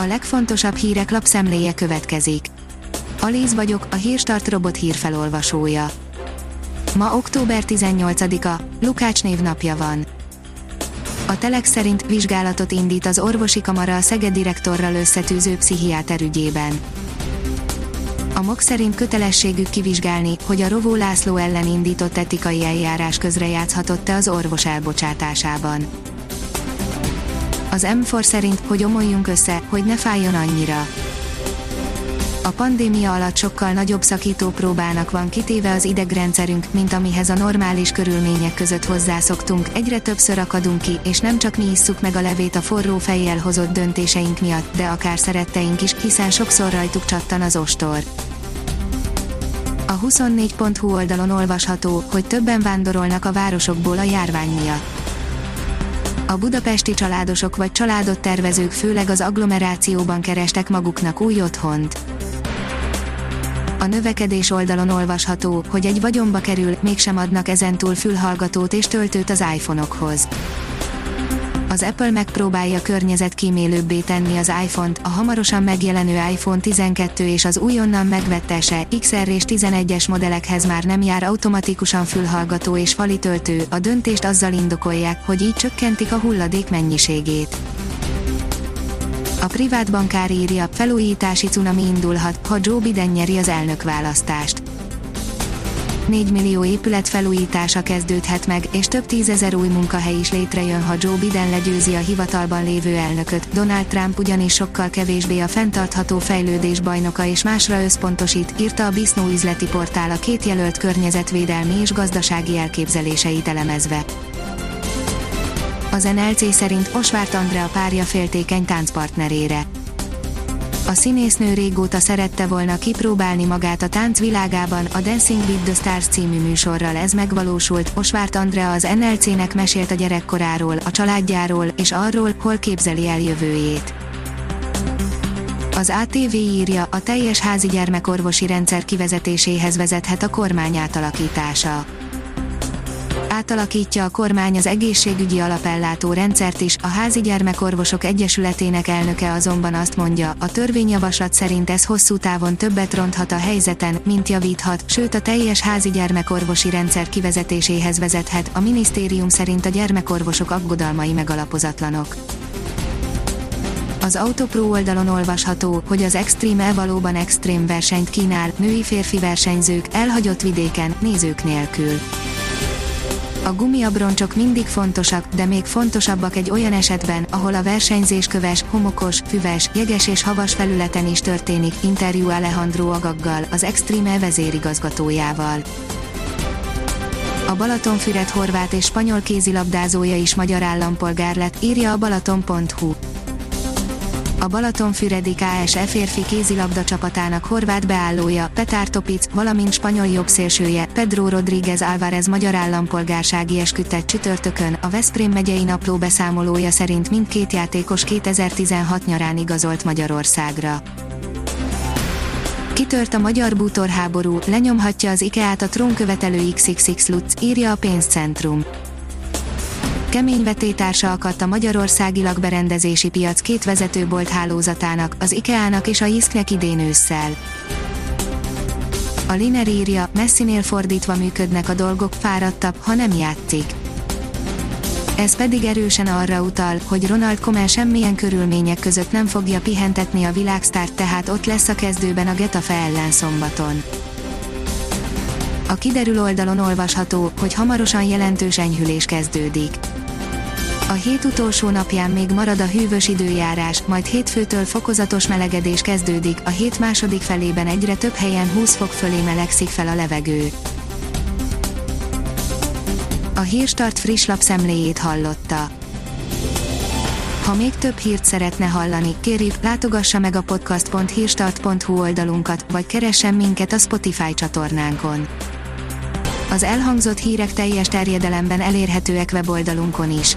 A legfontosabb hírek lapszemléje következik. Alíz vagyok, a Hírstart robot hírfelolvasója. Ma október 18-a, Lukács névnapja van. A Telex szerint vizsgálatot indít az orvosi kamara a Szeged direktorral összetűző pszichiáter ügyében. A MOK szerint kötelességük kivizsgálni, hogy a Rovó László ellen indított etikai eljárás közrejátszhatott-e az orvos elbocsátásában. Az M4 szerint, hogy omoljunk össze, hogy ne fájjon annyira. A pandémia alatt sokkal nagyobb szakító próbának van kitéve az idegrendszerünk, mint amihez a normális körülmények között hozzászoktunk, egyre többször akadunk ki, és nem csak mi isszuk meg a levét a forró fejjel hozott döntéseink miatt, de akár szeretteink is, hiszen sokszor rajtuk csattan az ostor. A 24.hu oldalon olvasható, hogy többen vándorolnak a városokból a járvány miatt a budapesti családosok vagy családot tervezők főleg az agglomerációban kerestek maguknak új otthont. A növekedés oldalon olvasható, hogy egy vagyonba kerül, mégsem adnak ezentúl fülhallgatót és töltőt az iPhone-okhoz az Apple megpróbálja környezetkímélőbbé tenni az iPhone-t, a hamarosan megjelenő iPhone 12 és az újonnan megvette SE, XR és 11-es modellekhez már nem jár automatikusan fülhallgató és fali töltő, a döntést azzal indokolják, hogy így csökkentik a hulladék mennyiségét. A privát bankár írja, felújítási cunami indulhat, ha Joe Biden nyeri az elnökválasztást. 4 millió épület felújítása kezdődhet meg, és több tízezer új munkahely is létrejön, ha Joe Biden legyőzi a hivatalban lévő elnököt. Donald Trump ugyanis sokkal kevésbé a fenntartható fejlődés bajnoka és másra összpontosít, írta a Bisnó üzleti portál a két jelölt környezetvédelmi és gazdasági elképzeléseit elemezve. Az NLC szerint Osvárt Andrea párja féltékeny táncpartnerére a színésznő régóta szerette volna kipróbálni magát a tánc világában, a Dancing with the Stars című műsorral ez megvalósult, Osvárt Andrea az NLC-nek mesélt a gyerekkoráról, a családjáról, és arról, hol képzeli el jövőjét. Az ATV írja, a teljes házi gyermekorvosi rendszer kivezetéséhez vezethet a kormány átalakítása átalakítja a kormány az egészségügyi alapellátó rendszert is, a házi gyermekorvosok egyesületének elnöke azonban azt mondja, a törvényjavaslat szerint ez hosszú távon többet ronthat a helyzeten, mint javíthat, sőt a teljes házi gyermekorvosi rendszer kivezetéséhez vezethet, a minisztérium szerint a gyermekorvosok aggodalmai megalapozatlanok. Az Autopro oldalon olvasható, hogy az Extreme valóban extrém versenyt kínál, női-férfi versenyzők, elhagyott vidéken, nézők nélkül. A gumiabroncsok mindig fontosak, de még fontosabbak egy olyan esetben, ahol a versenyzés köves, homokos, füves, jeges és havas felületen is történik, interjú Alejandro Agaggal, az Extreme vezérigazgatójával. A Balatonfüred horvát és spanyol kézilabdázója is magyar állampolgár lett, írja a balaton.hu a Balatonfüredi KSE férfi kézilabda csapatának horvát beállója, Petár Topic, valamint spanyol jobbszélsője, Pedro Rodríguez Álvarez magyar állampolgársági esküdtet csütörtökön, a Veszprém megyei napló beszámolója szerint mindkét játékos 2016 nyarán igazolt Magyarországra. Kitört a magyar bútorháború, lenyomhatja az IKEA-t a trónkövetelő XXX Lutz, írja a pénzcentrum kemény vetétársa akadt a magyarországi lakberendezési piac két vezetőbolt hálózatának, az IKEA-nak és a Jisknek idén ősszel. A Liner írja, messzinél fordítva működnek a dolgok, fáradtabb, ha nem játszik. Ez pedig erősen arra utal, hogy Ronald Koeman semmilyen körülmények között nem fogja pihentetni a világsztárt, tehát ott lesz a kezdőben a Getafe ellen szombaton. A kiderül oldalon olvasható, hogy hamarosan jelentős enyhülés kezdődik. A hét utolsó napján még marad a hűvös időjárás, majd hétfőtől fokozatos melegedés kezdődik, a hét második felében egyre több helyen 20 fok fölé melegszik fel a levegő. A Hírstart friss lapszemléjét hallotta. Ha még több hírt szeretne hallani, kérjük, látogassa meg a podcast.hírstart.hu oldalunkat, vagy keressen minket a Spotify csatornánkon. Az elhangzott hírek teljes terjedelemben elérhetőek weboldalunkon is.